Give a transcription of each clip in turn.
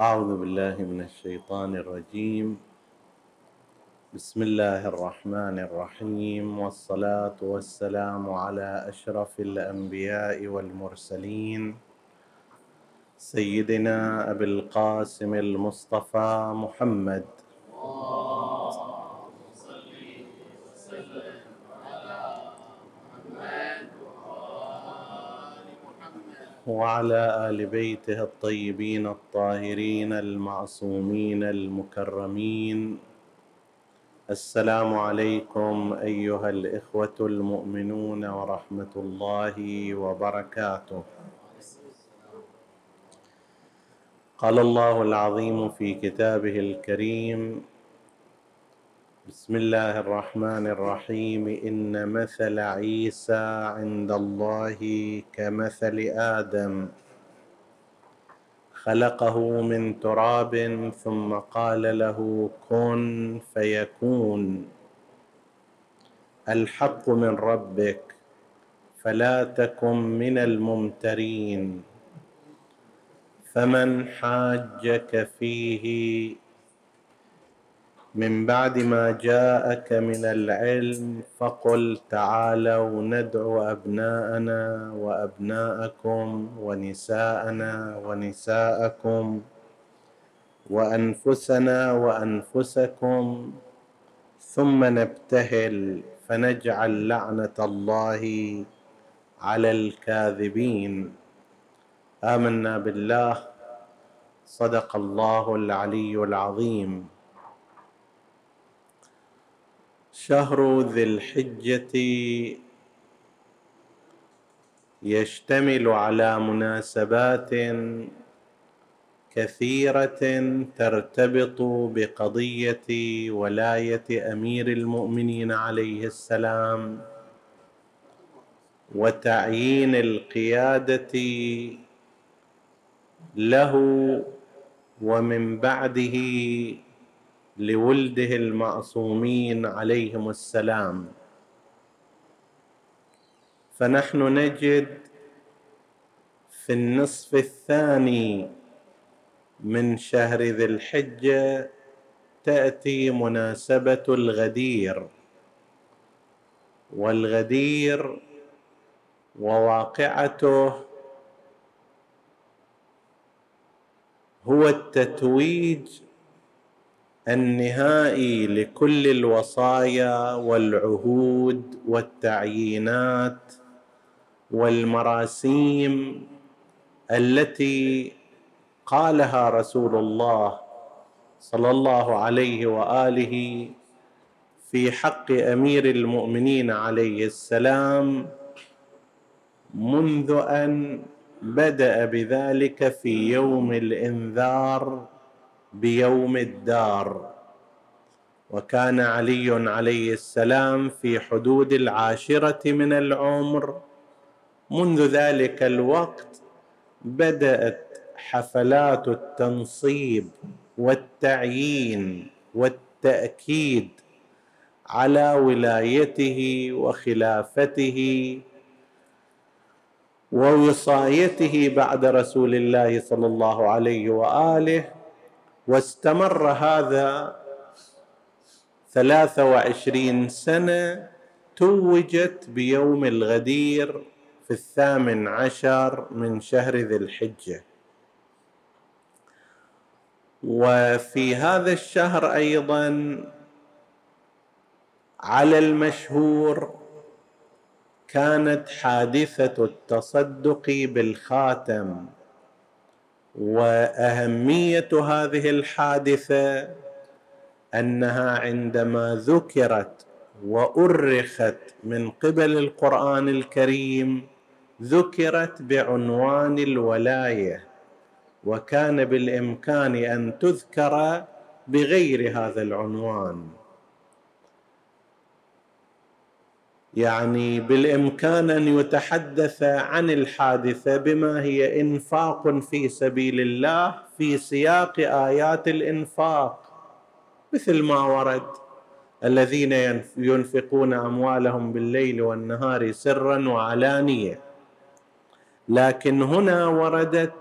أعوذ بالله من الشيطان الرجيم. بسم الله الرحمن الرحيم. والصلاة والسلام على أشرف الأنبياء والمرسلين. سيدنا أبي القاسم المصطفى محمد. وعلى آل بيته الطيبين الطاهرين المعصومين المكرمين. السلام عليكم أيها الإخوة المؤمنون ورحمة الله وبركاته. قال الله العظيم في كتابه الكريم بسم الله الرحمن الرحيم. إن مثل عيسى عند الله كمثل آدم. خلقه من تراب ثم قال له كن فيكون. الحق من ربك فلا تكن من الممترين. فمن حاجك فيه من بعد ما جاءك من العلم فقل تعالوا ندعو أبناءنا وأبناءكم ونساءنا ونساءكم وأنفسنا وأنفسكم ثم نبتهل فنجعل لعنة الله على الكاذبين. آمنا بالله. صدق الله العلي العظيم. شهر ذي الحجة يشتمل على مناسبات كثيرة ترتبط بقضية ولاية أمير المؤمنين عليه السلام وتعيين القيادة له ومن بعده لولده المعصومين عليهم السلام. فنحن نجد في النصف الثاني من شهر ذي الحجة تأتي مناسبة الغدير. والغدير وواقعته هو التتويج النهائي لكل الوصايا والعهود والتعيينات والمراسيم التي قالها رسول الله صلى الله عليه وآله في حق أمير المؤمنين عليه السلام منذ أن بدأ بذلك في يوم الإنذار بيوم الدار. وكان علي عليه السلام في حدود العاشرة من العمر. منذ ذلك الوقت بدأت حفلات التنصيب والتعيين والتأكيد على ولايته وخلافته ووصايته بعد رسول الله صلى الله عليه وآله واستمر هذا ثلاثة وعشرين سنة توجت بيوم الغدير في الثامن عشر من شهر ذي الحجة. وفي هذا الشهر أيضا على المشهور كانت حادثة التصدق بالخاتم. وأهمية هذه الحادثة أنها عندما ذكرت وأرخت من قبل القرآن الكريم ذكرت بعنوان الولاية وكان بالإمكان أن تذكر بغير هذا العنوان. يعني بالإمكان أن يتحدث عن الحادثة بما هي إنفاق في سبيل الله في سياق آيات الإنفاق. مثل ما ورد الذين ينفقون أموالهم بالليل والنهار سرا وعلانية. لكن هنا وردت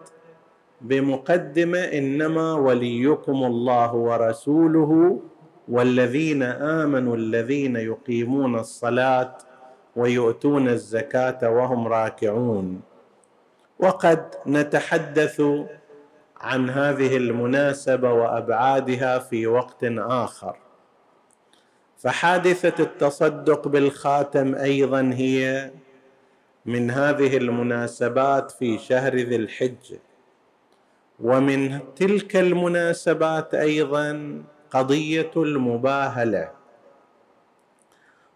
بمقدمة إنما وليكم الله ورسوله والذين آمنوا الذين يقيمون الصلاة ويؤتون الزكاة وهم راكعون. وقد نتحدث عن هذه المناسبة وأبعادها في وقت آخر. فحادثة التصدق بالخاتم أيضا هي من هذه المناسبات في شهر ذي الحجة. ومن تلك المناسبات أيضا قضية المباهلة.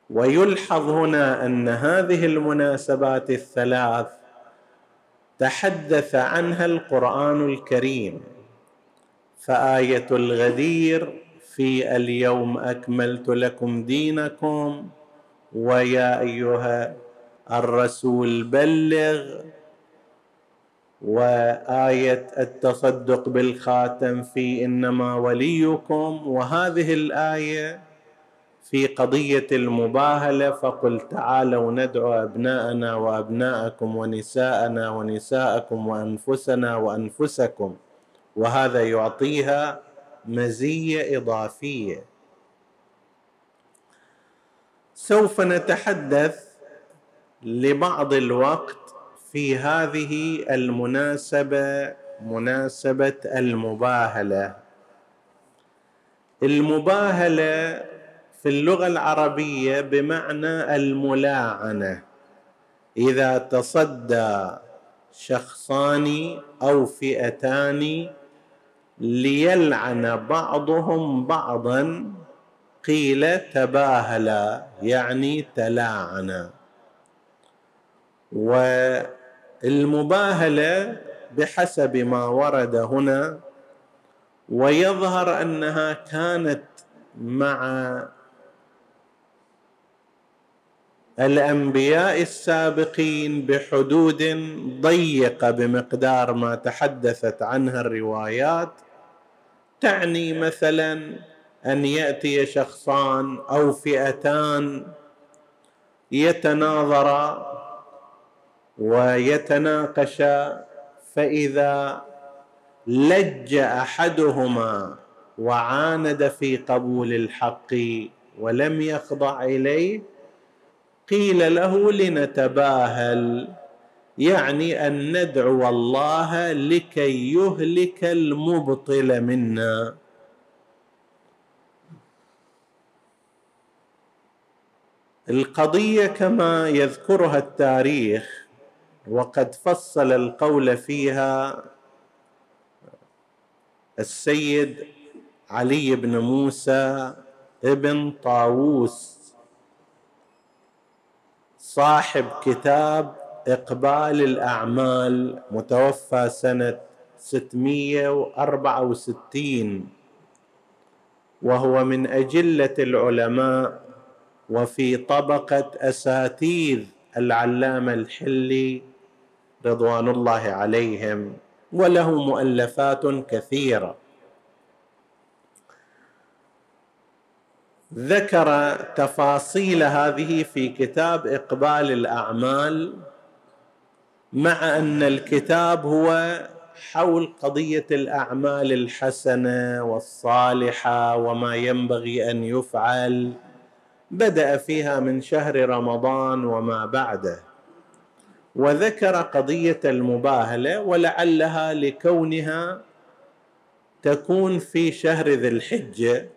ويلحظ هنا أن هذه المناسبات الثلاث تحدث عنها القرآن الكريم فآية الغدير في اليوم أكملت لكم دينكم ويا أيها الرسول بلغ وآية التصدق بالخاتم في إنما وليكم وهذه الآية في قضية المباهلة فقل تعالوا ندعو أبناءنا وأبناءكم ونساءنا ونساءكم وأنفسنا وأنفسكم وهذا يعطيها مزية إضافية. سوف نتحدث لبعض الوقت في هذه المناسبة مناسبة المباهلة. المباهلة في اللغة العربية بمعنى الملاعنة. إذا تصدى شخصان أو فئتان ليلعن بعضهم بعضا قيل تباهلا يعني تلاعنا والمباهله بحسب ما ورد هنا ويظهر أنها كانت مع الأنبياء السابقين بحدود ضيقة بمقدار ما تحدثت عنها الروايات تعني مثلا أن يأتي شخصان أو فئتان يتناظرا ويتناقشا فإذا لج أحدهما وعاند في قبول الحق ولم يخضع إليه قيل له لنتباهل يعني أن ندعو الله لكي يهلك المبطل منا. القضية كما يذكرها التاريخ وقد فصل القول فيها السيد علي بن موسى ابن طاووس. صاحب كتاب إقبال الأعمال متوفى سنة 664 وهو من أجلة العلماء وفي طبقة أساتيذ العلامة الحلي رضوان الله عليهم وله مؤلفات كثيرة. ذكر تفاصيل هذه في كتاب إقبال الأعمال مع أن الكتاب هو حول قضية الأعمال الحسنة والصالحة وما ينبغي أن يفعل بدأ فيها من شهر رمضان وما بعده. وذكر قضية المباهلة ولعلها لكونها تكون في شهر ذي الحجة.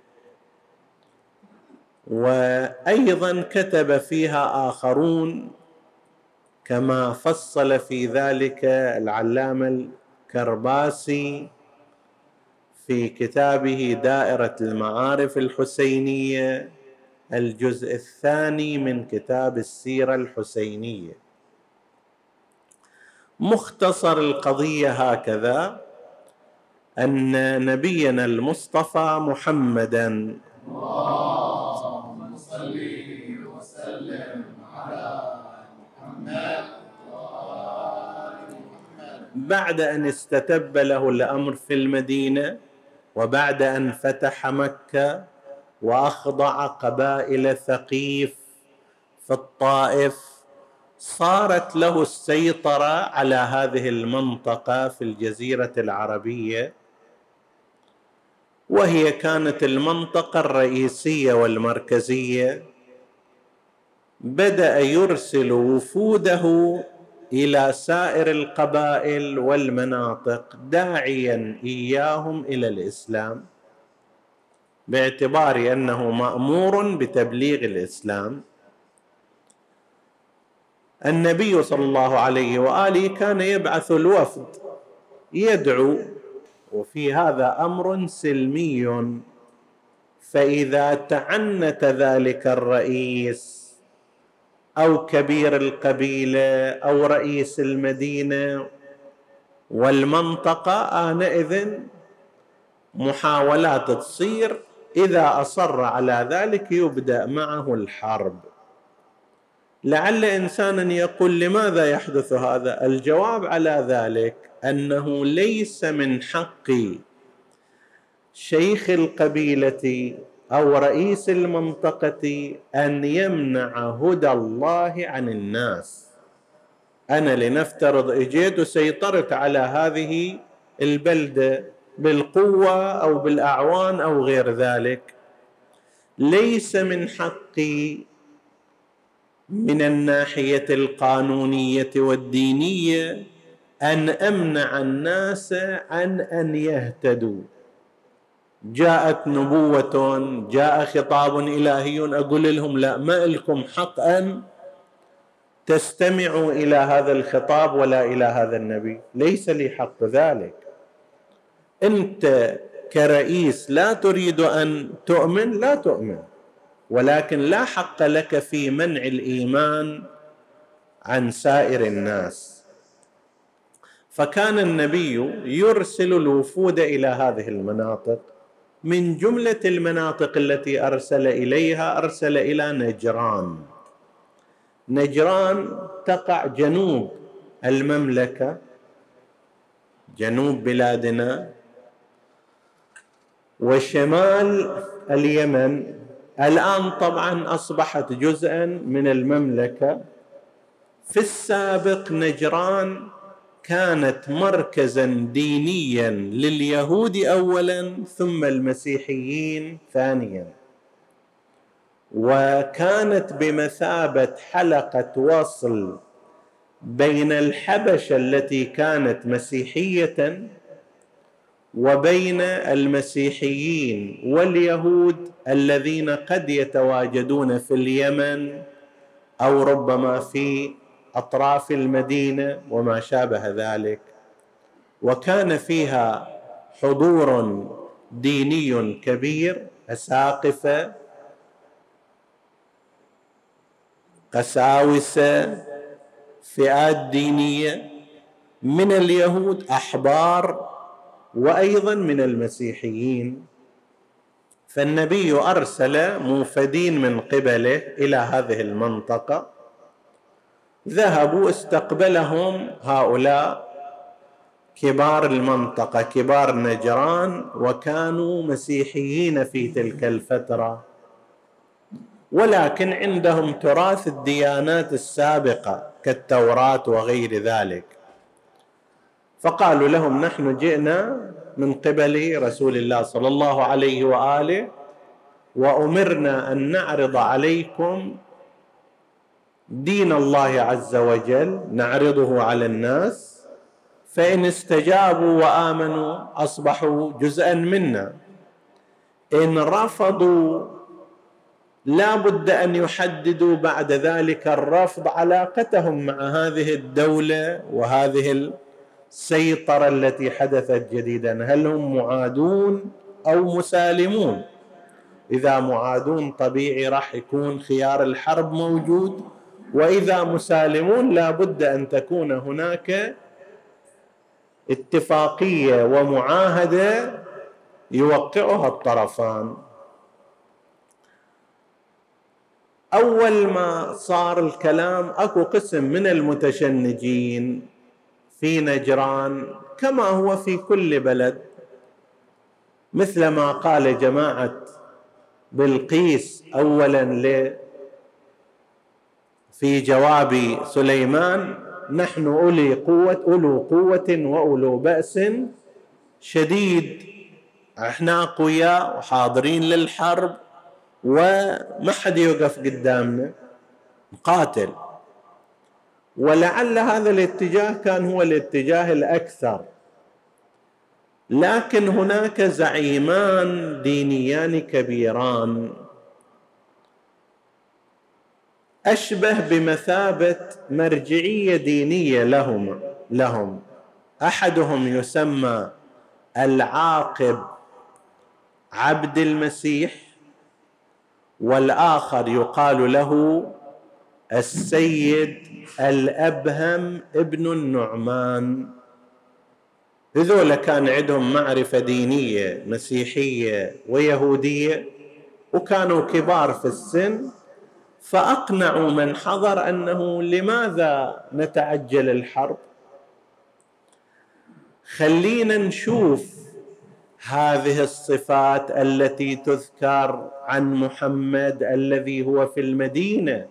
وأيضا كتب فيها آخرون كما فصل في ذلك العلامة الكرباسي في كتابه دائرة المعارف الحسينية الجزء الثاني من كتاب السيرة الحسينية. مختصر القضية هكذا. أن نبينا المصطفى محمدا. اللهم صل وسلم على محمد بعد أن استتب له الأمر في المدينة وبعد أن فتح مكة وأخضع قبائل ثقيف في الطائف صارت له السيطرة على هذه المنطقة في الجزيرة العربية وهي كانت المنطقة الرئيسية والمركزية. بدأ يرسل وفوده إلى سائر القبائل والمناطق داعيا إياهم إلى الإسلام باعتبار أنه مأمور بتبليغ الإسلام. النبي صلى الله عليه وآله كان يبعث الوفد يدعو وفي هذا أمر سلمي. فإذا تعنت ذلك الرئيس أو كبير القبيلة أو رئيس المدينة والمنطقة آنئذ محاولات تصير. إذا أصر على ذلك يبدأ معه الحرب. لعل إنسانا يقول لماذا يحدث هذا؟ الجواب على ذلك أنه ليس من حق شيخ القبيلة أو رئيس المنطقة أن يمنع هدى الله عن الناس. أنا لنفترض إجيت وسيطرت على هذه البلده بالقوة أو بالأعوان أو غير ذلك. ليس من حقي من الناحية القانونية والدينية أن أمنع الناس عن أن يهتدوا. جاءت نبوة جاء خطاب إلهي أقول لهم لا ما لكم حق أن تستمعوا إلى هذا الخطاب ولا إلى هذا النبي. ليس لي حق ذلك. أنت كرئيس لا تريد أن تؤمن؟ لا تؤمن. ولكن لا حق لك في منع الإيمان عن سائر الناس. فكان النبي يرسل الوفود إلى هذه المناطق من جملة المناطق التي أرسل إليها أرسل إلى نجران. نجران تقع جنوب المملكة جنوب بلادنا وشمال اليمن. الآن طبعا أصبحت جزءا من المملكة. في السابق نجران كانت مركزا دينيا لليهود اولا ثم المسيحيين ثانيا. وكانت بمثابة حلقة وصل بين الحبشة التي كانت مسيحية وبين المسيحيين واليهود الذين قد يتواجدون في اليمن أو ربما في أطراف المدينة وما شابه ذلك. وكان فيها حضور ديني كبير أساقفة قساوسة فئات دينية. من اليهود أحبار وأيضا من المسيحيين. فالنبي أرسل موفدين من قبله إلى هذه المنطقة. ذهبوا استقبلهم هؤلاء كبار المنطقة كبار نجران وكانوا مسيحيين في تلك الفترة. ولكن عندهم تراث الديانات السابقة كالتوراة وغير ذلك. فقالوا لهم نحن جئنا من قبل رسول الله صلى الله عليه وآله وأمرنا أن نعرض عليكم دين الله عز وجل نعرضه على الناس فإن استجابوا وآمنوا أصبحوا جزءا منا. إن رفضوا لا بد أن يحددوا بعد ذلك الرفض علاقتهم مع هذه الدولة وهذه السيطره التي حدثت جديدا. هل هم معادون أو مسالمون؟ إذا معادون طبيعي راح يكون خيار الحرب موجود وإذا مسالمون لا بد أن تكون هناك اتفاقية ومعاهدة يوقعها الطرفان. أول ما صار الكلام أكو قسم من المتشنجين في نجران كما هو في كل بلد. مثل ما قال جماعة بلقيس اولا في جواب سليمان نحن أولي قوة أولو قوة وأولو بأس شديد. إحنا أقوياء وحاضرين للحرب وما حد يوقف قدامنا. نقاتل ولعل هذا الاتجاه كان هو الاتجاه الأكثر. لكن هناك زعيمان دينيان كبيران. أشبه بمثابة مرجعية دينية لهم لهم. أحدهم يسمى العاقب عبد المسيح والآخر يقال له السيد الأبهم ابن النعمان. هذول كان عندهم معرفة دينية مسيحية ويهودية وكانوا كبار في السن. فأقنعوا من حضر أنه لماذا نتعجل الحرب؟ خلينا نشوف هذه الصفات التي تذكر عن محمد الذي هو في المدينة.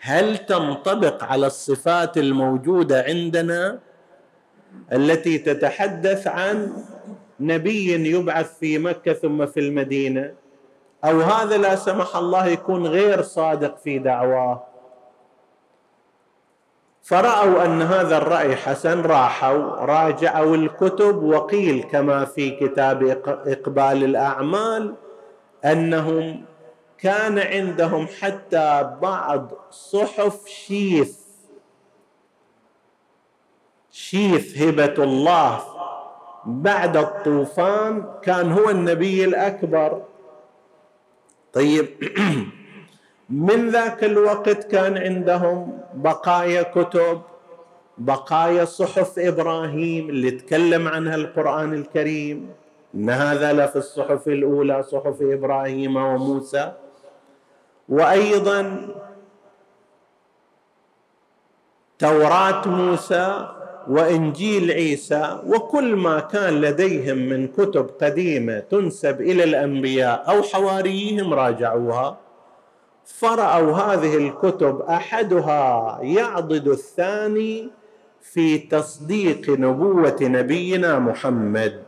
هل تنطبق على الصفات الموجودة عندنا التي تتحدث عن نبي يبعث في مكة ثم في المدينة؟ أو هذا لا سمح الله يكون غير صادق في دعواه؟ فرأوا أن هذا الرأي حسن راحوا راجعوا الكتب وقيل كما في كتاب إقبال الأعمال أنهم كان عندهم حتى بعض صحف شيث. شيث هبة الله. بعد الطوفان كان هو النبي الأكبر. طيب من ذاك الوقت كان عندهم بقايا كتب بقايا صحف إبراهيم اللي تكلم عنها القرآن الكريم. إن هذا لفي الصحف الأولى صحف إبراهيم وموسى. وأيضا توراه موسى وإنجيل عيسى وكل ما كان لديهم من كتب قديمة تنسب إلى الأنبياء أو حواريهم راجعوها فرأوا هذه الكتب أحدها يعضد الثاني في تصديق نبوة نبينا محمد.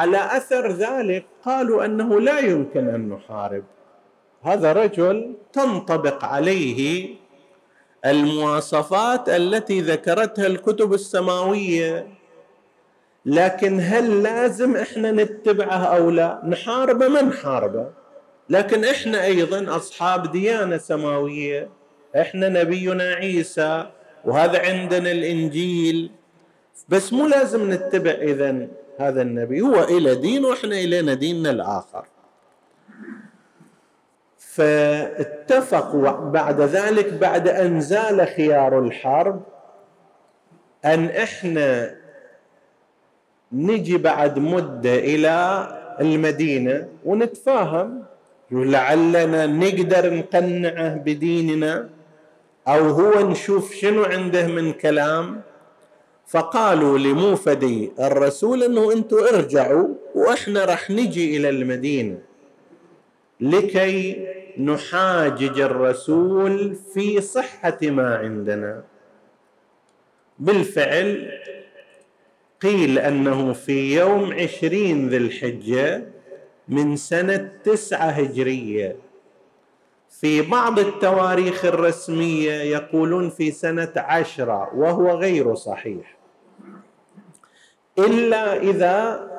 على أثر ذلك قالوا أنه لا يمكن أن نحارب. هذا رجل تنطبق عليه المواصفات التي ذكرتها الكتب السماوية. لكن هل لازم إحنا نتبعه أو لا؟ نحاربه ما نحاربه. لكن إحنا أيضا أصحاب ديانة سماوية. إحنا نبينا عيسى وهذا عندنا الإنجيل. بس مو لازم نتبع اذا هذا النبي. هو إلى دين وإحنا إلينا ديننا الآخر. فاتفقوا بعد ذلك بعد أن زال خيار الحرب أن إحنا نجي بعد مدة إلى المدينة ونتفاهم. لعلنا نقدر نقنعه بديننا أو هو نشوف شنو عنده من كلام. فقالوا لموفدي الرسول أنه أنتم ارجعوا وإحنا راح نجي إلى المدينة لكي نحاجج الرسول في صحة ما عندنا. بالفعل قيل أنه في يوم عشرين ذي الحجة من سنة تسعة هجرية. في بعض التواريخ الرسمية يقولون في سنة عشرة وهو غير صحيح. إلا إذا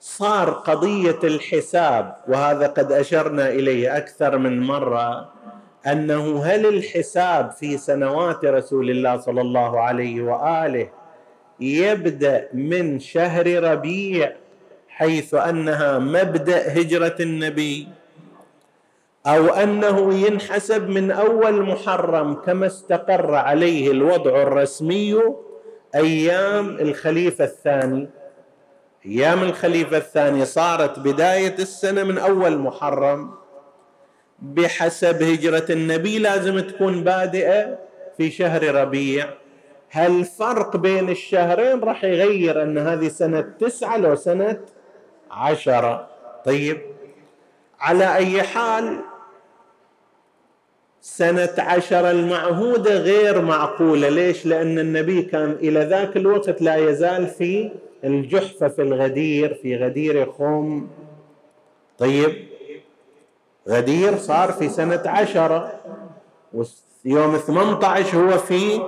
صار قضية الحساب وهذا قد أشرنا إليه أكثر من مرة أنه هل الحساب في سنوات رسول الله صلى الله عليه وآله يبدأ من شهر ربيع حيث أنها مبدأ هجرة النبي أو أنه ينحسب من أول محرم كما استقر عليه الوضع الرسمي أيام الخليفة الثاني. أيام الخليفة الثاني صارت بداية السنة من أول محرم. بحسب هجرة النبي لازم تكون بادئة في شهر ربيع. هالفرق بين الشهرين راح يغير أن هذه سنة تسعة لو سنة عشرة؟ طيب على أي حال سنة عشر المعهودة غير معقولة. ليش؟ لأن النبي كان إلى ذاك الوقت لا يزال في الجحفة في الغدير في غدير خوم. طيب غدير صار في سنة عشرة ويوم 18 هو في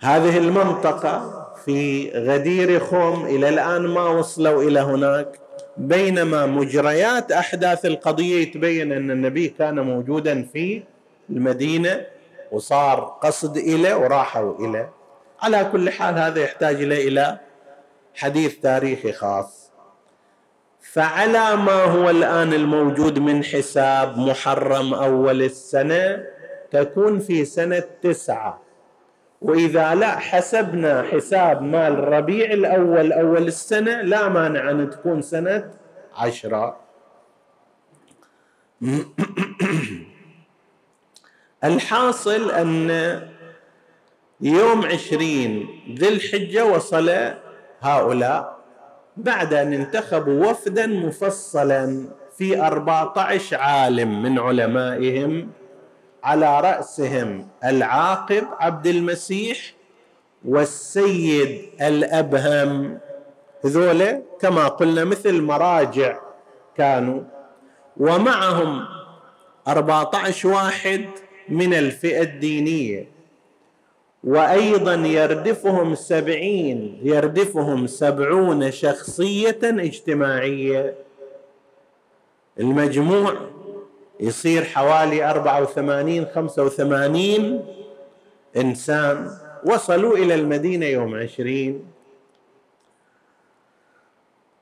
هذه المنطقة في غدير خوم. إلى الآن ما وصلوا إلى هناك. بينما مجريات أحداث القضية يتبين أن النبي كان موجودا في المدينة وصار قصد اليه وراحوا اليه على كل حال هذا يحتاج إلى حديث تاريخي خاص. فعلى ما هو الآن الموجود من حساب محرم أول السنة تكون في سنة تسعة. وإذا لا حسبنا حساب مال ربيع الأول أول السنة لا مانع أن تكون سنة عشرة. الحاصل أن يوم عشرين ذي الحجة وصل هؤلاء بعد أن انتخبوا وفدا مفصلا في أربعة عشر عالم من علمائهم. على رأسهم العاقب عبد المسيح والسيد الأبهم. هذولا كما قلنا مثل مراجع كانوا. ومعهم 14 واحد من الفئة الدينية. وأيضا يردفهم سبعين يردفهم سبعون شخصية اجتماعية. المجموع يصير حوالي أربعة وثمانين خمسة وثمانين إنسان وصلوا إلى المدينة يوم عشرين.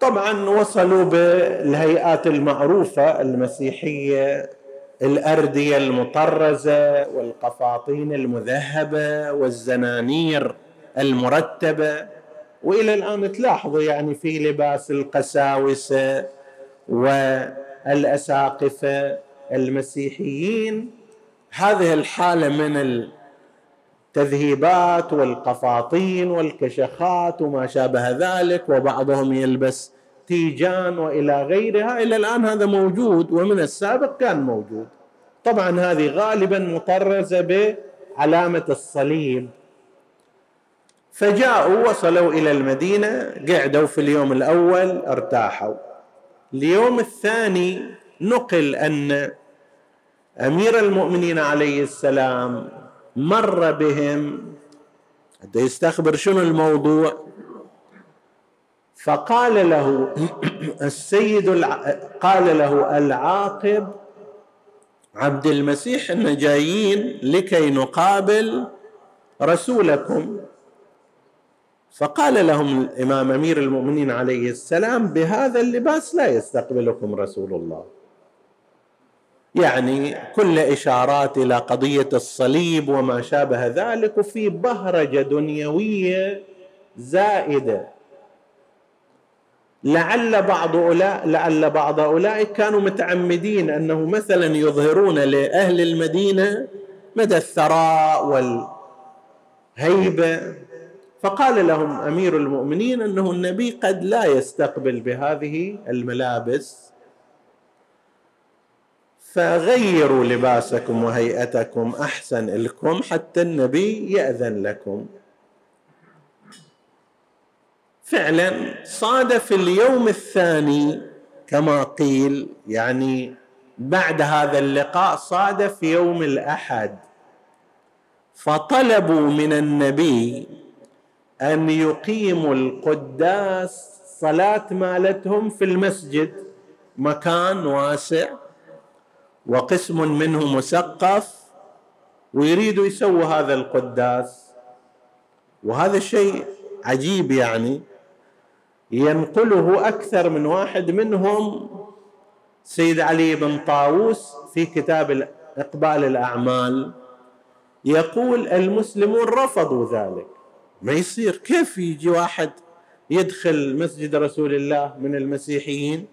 طبعا وصلوا بالهيئات المعروفة المسيحية الأردية المطرزة والقفاطين المذهبة والزنانير المرتبة. وإلى الآن تلاحظوا يعني في لباس القساوسة والأساقفة. المسيحيين هذه الحالة من التذهيبات والقفاطين والكشخات وما شابه ذلك وبعضهم يلبس تيجان وإلى غيرها. إلى الآن هذا موجود ومن السابق كان موجود. طبعا هذه غالبا مطرزة بعلامة الصليب. فجاءوا وصلوا إلى المدينة قعدوا في اليوم الأول ارتاحوا. اليوم الثاني نقل أن أمير المؤمنين عليه السلام مر بهم. يستخبر شنو الموضوع؟ فقال له السيد الع... قال له العاقب عبد المسيح إن جايين لكي نقابل رسولكم. فقال لهم الإمام أمير المؤمنين عليه السلام بهذا اللباس لا يستقبلكم رسول الله. يعني كل إشارات إلى قضية الصليب وما شابه ذلك وفي بهرجة دنيوية زائدة. لعل بعض أولاء لعل بعض أولئك كانوا متعمدين أنه مثلا يظهرون لأهل المدينة مدى الثراء والهيبة. فقال لهم أمير المؤمنين أنه النبي قد لا يستقبل بهذه الملابس فغيروا لباسكم وهيئتكم أحسن لكم حتى النبي يأذن لكم. فعلا صادف اليوم الثاني كما قيل يعني بعد هذا اللقاء صادف يوم الأحد. فطلبوا من النبي أن يقيموا القداس صلاة مالتهم في المسجد مكان واسع. وقسم منه مثقف ويريدوا يسووا هذا القداس. وهذا الشيء عجيب يعني ينقله أكثر من واحد منهم سيد علي بن طاووس في كتاب اقبال الأعمال. يقول المسلمون رفضوا ذلك. ما يصير؟ كيف يجي واحد يدخل مسجد رسول الله من المسيحيين؟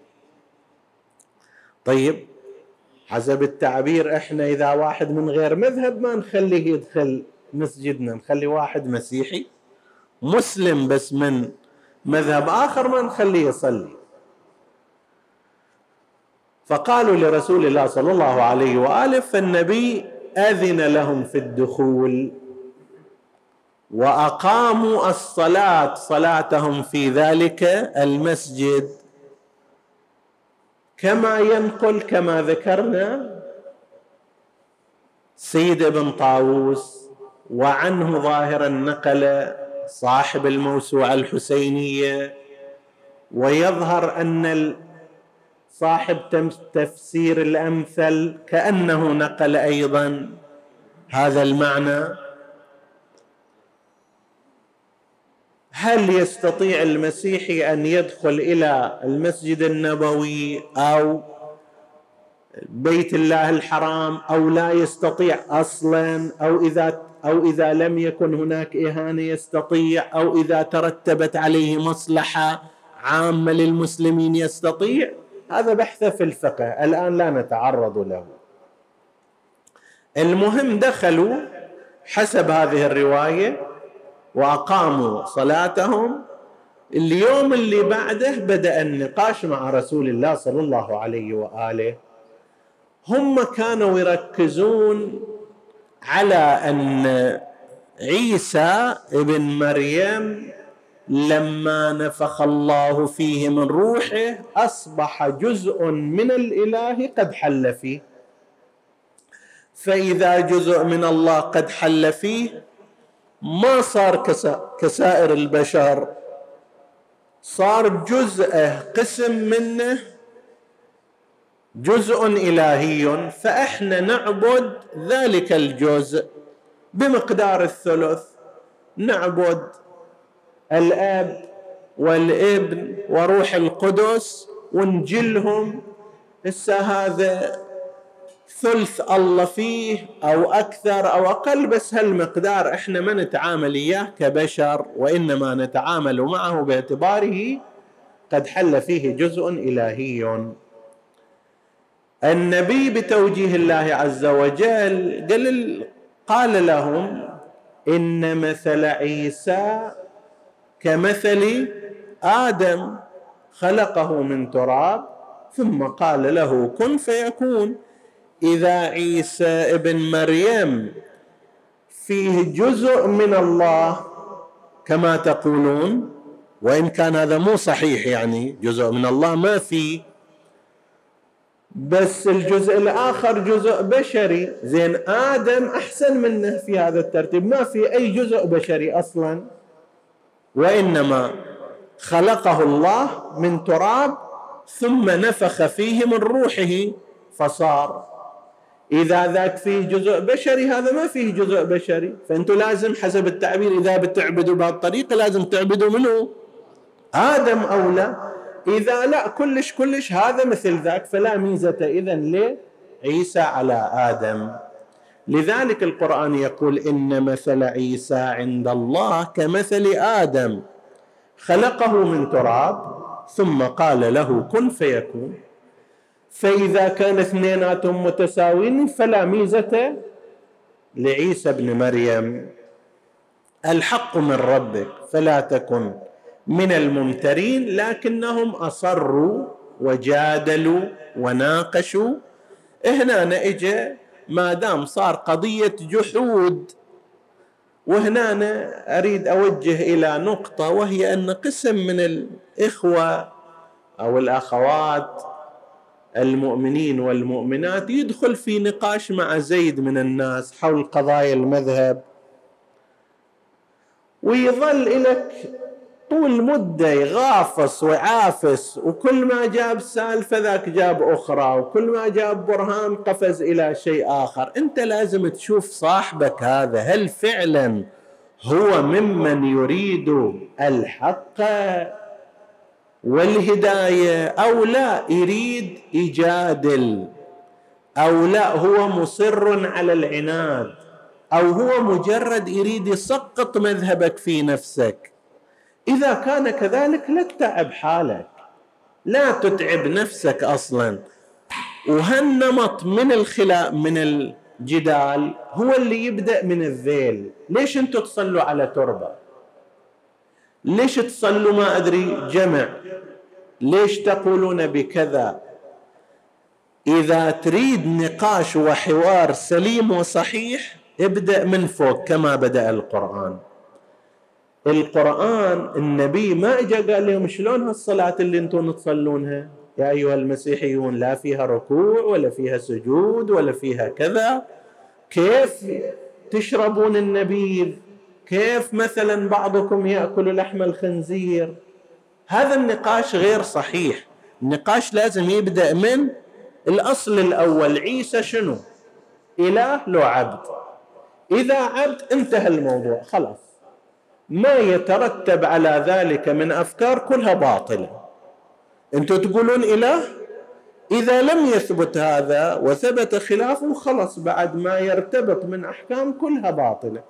طيب حسب التعبير إحنا إذا واحد من غير مذهب ما نخليه يدخل مسجدنا نخلي واحد مسيحي مسلم بس من مذهب آخر ما نخليه يصلي. فقالوا لرسول الله صلى الله عليه وآله فالنبي أذن لهم في الدخول وأقاموا الصلاة صلاتهم في ذلك المسجد. كما ينقل كما ذكرنا سيد ابن طاووس وعنه ظاهرا نقل صاحب الموسوعة الحسينية ويظهر أن صاحب تفسير الأمثل كأنه نقل أيضا هذا المعنى. هل يستطيع المسيحي أن يدخل إلى المسجد النبوي أو بيت الله الحرام أو لا يستطيع أصلا أو إذا أو إذا لم يكن هناك إهانة يستطيع أو إذا ترتبت عليه مصلحة عامة للمسلمين يستطيع؟ هذا بحث في الفقه الآن لا نتعرض له. المهم دخلوا حسب هذه الرواية وأقاموا صلاتهم. اليوم اللي بعده بدأ النقاش مع رسول الله صلى الله عليه وآله. هم كانوا يركزون على أن عيسى ابن مريم لما نفخ الله فيه من روحه أصبح جزء من الإله قد حل فيه. فإذا جزء من الله قد حل فيه ما صار كسائر البشر. صار جزءه قسم منه جزء إلهي. فإحنا نعبد ذلك الجزء بمقدار الثلث. نعبد الأب والابن وروح القدس ونجلهم. هسه هذا ثلث الله فيه أو أكثر أو أقل بس هالمقدار إحنا ما نتعامل إياه كبشر وإنما نتعامل معه باعتباره قد حل فيه جزء إلهي. النبي بتوجيه الله عز وجل قال قال لهم إن مثل عيسى كمثل آدم خلقه من تراب ثم قال له كن فيكون. إذا عيسى ابن مريم فيه جزء من الله كما تقولون وإن كان هذا مو صحيح يعني جزء من الله ما فيه. بس الجزء الآخر جزء بشري. زين آدم أحسن منه في هذا الترتيب. ما في أي جزء بشري أصلا. وإنما خلقه الله من تراب ثم نفخ فيه من روحه فصار إذا ذاك فيه جزء بشري هذا ما فيه جزء بشري. فأنتم لازم حسب التعبير إذا بتعبدوا بهالطريقة لازم تعبدوا منه. آدم أولى. إذا لا كلش كلش هذا مثل ذاك فلا ميزة إذن لعيسى على آدم. لذلك القرآن يقول إن مثل عيسى عند الله كمثل آدم. خلقه من تراب ثم قال له كن فيكون. فإذا كان اثنيناتهم متساويين فلا ميزة لعيسى ابن مريم. الحق من ربك فلا تكن من الممترين لكنهم أصروا وجادلوا وناقشوا. هنا اجى ما دام صار قضية جحود وهنا أنا أريد أوجه إلى نقطة وهي أن قسم من الإخوة أو الأخوات المؤمنين والمؤمنات يدخل في نقاش مع زيد من الناس حول قضايا المذهب. ويظل لك طول مدة يغافص ويعافس وكل ما جاب سالفة ذاك جاب أخرى وكل ما جاب برهان قفز إلى شيء آخر. أنت لازم تشوف صاحبك هذا هل فعلا هو ممن يريد الحق والهداية أو لا يريد يجادل أو لا هو مصر على العناد أو هو مجرد يريد يسقط مذهبك في نفسك. إذا كان كذلك لا تتعب حالك. لا تتعب نفسك أصلا. وهالنمط من الخلاف من جدال هو اللي يبدأ من الذيل. ليش أنتم تصلوا على تربة؟ ليش تصلوا ما أدري؟ جمع. ليش تقولون بكذا؟ إذا تريد نقاش وحوار سليم وصحيح ابدأ من فوق كما بدأ القرآن. القرآن النبي ما اجى قال لهم شلون هالصلاة اللي أنتم تصلونها؟ يا أيها المسيحيون لا فيها ركوع ولا فيها سجود ولا فيها كذا. كيف تشربون النبيذ؟ كيف مثلا بعضكم يأكل لحم الخنزير؟ هذا النقاش غير صحيح. النقاش لازم يبدأ من الأصل الأول. عيسى شنو؟ إله لو عبد. إذا عبد انتهى الموضوع خلاص. ما يترتب على ذلك من أفكار كلها باطلة. أنتم تقولون إله؟ إذا لم يثبت هذا وثبت خلافه خلص بعد ما يرتبط من أحكام كلها باطلة.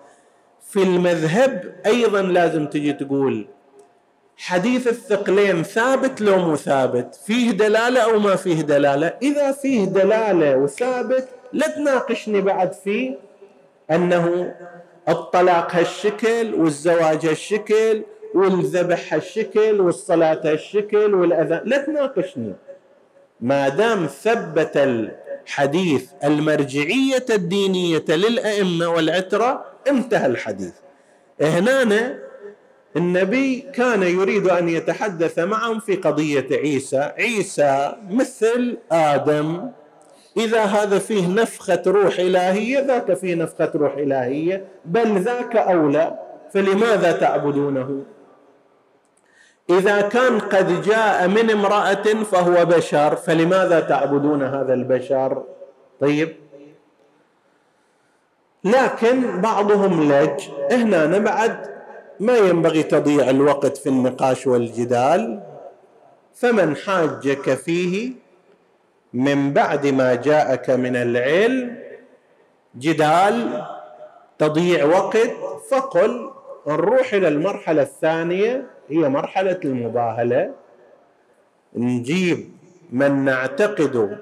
في المذهب أيضا لازم تجي تقول حديث الثقلين ثابت لو مو ثابت فيه دلالة أو ما فيه دلالة؟ إذا فيه دلالة وثابت لا تناقشني بعد فيه أنه الطلاق هالشكل والزواج هالشكل والذبح هالشكل والصلاة هالشكل والأذان لا تناقشني. ما دام ثبت الحديث المرجعية الدينية للأئمة والعترة انتهى الحديث. هنا النبي كان يريد أن يتحدث معهم في قضية عيسى. عيسى مثل آدم. إذا هذا فيه نفخة روح إلهية ذاك فيه نفخة روح إلهية. بل ذاك أولى. فلماذا تعبدونه؟ إذا كان قد جاء من امرأة فهو بشر فلماذا تعبدون هذا البشر؟ طيب لكن بعضهم لج هنا بعد ما ينبغي تضيع الوقت في النقاش والجدال. فمن حاجك فيه من بعد ما جاءك من العلم جدال تضييع وقت فقل نروح إلى المرحلة الثانية هي مرحلة المباهلة. نجيب من نعتقد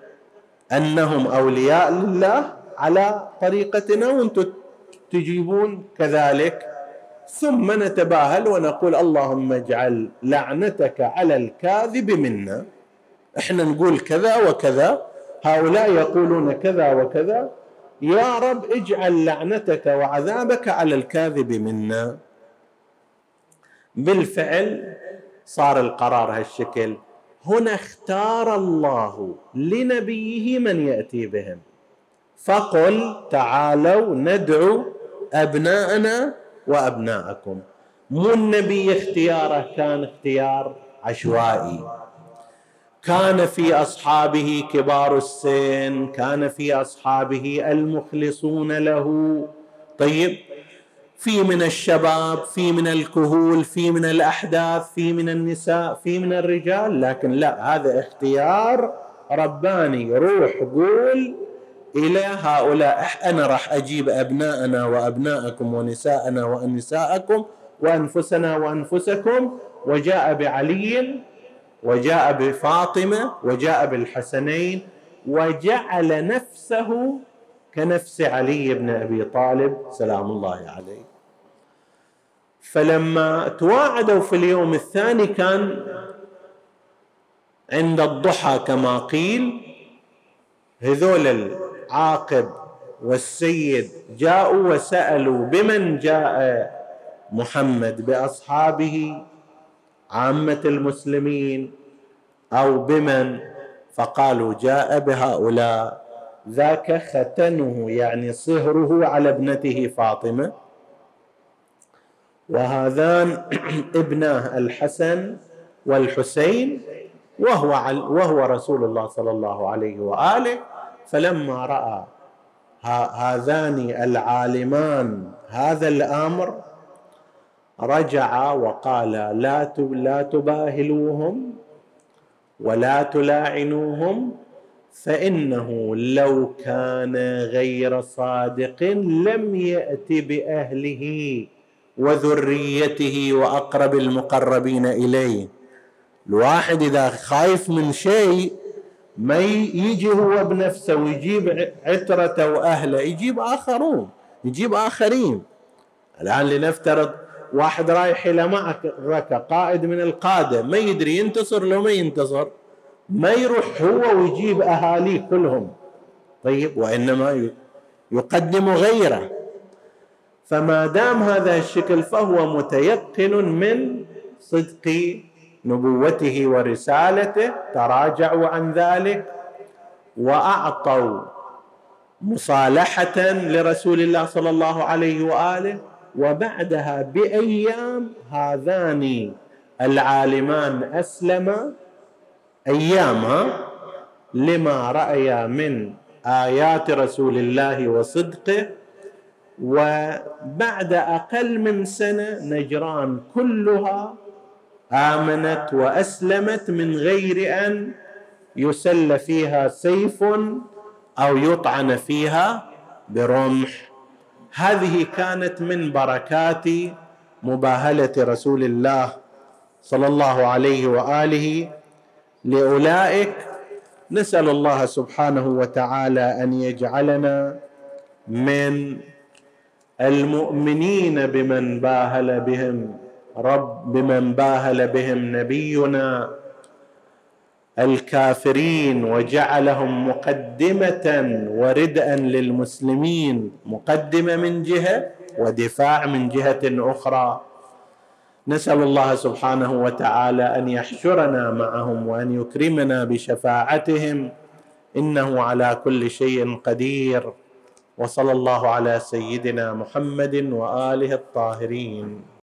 أنهم أولياء لله على طريقتنا وأنتم تجيبون كذلك. ثم نتباهل ونقول اللهم اجعل لعنتك على الكاذب منا. إحنا نقول كذا وكذا هؤلاء يقولون كذا وكذا. يا رب اجعل لعنتك وعذابك على الكاذب منا. بالفعل صار القرار هالشكل. هنا اختار الله لنبيه من يأتي بهم. فقل تعالوا ندعو أبناءنا وأبناءكم. مو النبي اختياره كان اختيار عشوائي. كان في أصحابه كبار السن كان في أصحابه المخلصون له. طيب في من الشباب في من الكهول في من الأحداث في من النساء في من الرجال لكن لا هذا اختيار رباني روح قول إلى هؤلاء. أنا راح أجيب أبناءنا وأبناءكم ونساءنا ونساءكم وأنفسنا وأنفسكم. وجاء بعلي وجاء بفاطمة وجاء بالحسنين وجعل نفسه كنفس علي بن أبي طالب. سلام الله عليه. فلما تواعدوا في اليوم الثاني كان عند الضحى كما قيل هذول عاقب والسيد جاءوا وسألوا بمن جاء محمد بأصحابه عامة المسلمين أو بمن؟ فقالوا جاء بهؤلاء. ذاك ختنه يعني صهره على ابنته فاطمة. وهذان ابناه الحسن والحسين وهو وهو رسول الله صلى الله عليه وآله. فلما رأى هذان العالمان هذا الأمر رجع وقال لا لا تباهلوهم ولا تلاعنوهم فإنه لو كان غير صادق لم يأت بأهله وذريته وأقرب المقربين إليه. الواحد إذا خايف من شيء ما يجي هو بنفسه ويجيب عترته وأهله يجيب آخرون يجيب آخرين. الآن لنفترض واحد رايح إلى معركة قائد من القادة ما يدري ينتصر لو ما ينتصر ما يروح هو ويجيب اهاليه كلهم. طيب وإنما يقدم غيره. فما دام هذا الشكل فهو متيقن من صدق نبوته ورسالته تراجعوا عن ذلك وأعطوا مصالحة لرسول الله صلى الله عليه وآله وبعدها بأيام هذان العالمان اسلما ايامها لما رايا من آيات رسول الله وصدقه وبعد أقل من سنة نجران كلها آمنت وأسلمت من غير أن يسل فيها سيف أو يطعن فيها برمح. هذه كانت من بركات مباهلة رسول الله صلى الله عليه وآله. لأولئك نسأل الله سبحانه وتعالى أن يجعلنا من المؤمنين بمن باهل بهم. رب بمن باهل بهم نبينا الكافرين وجعلهم مقدمة وردءا للمسلمين مقدمة من جهة ودفاع من جهة أخرى. نسأل الله سبحانه وتعالى أن يحشرنا معهم وأن يكرمنا بشفاعتهم. إنه على كل شيء قدير. وصلى الله على سيدنا محمد وآله الطاهرين.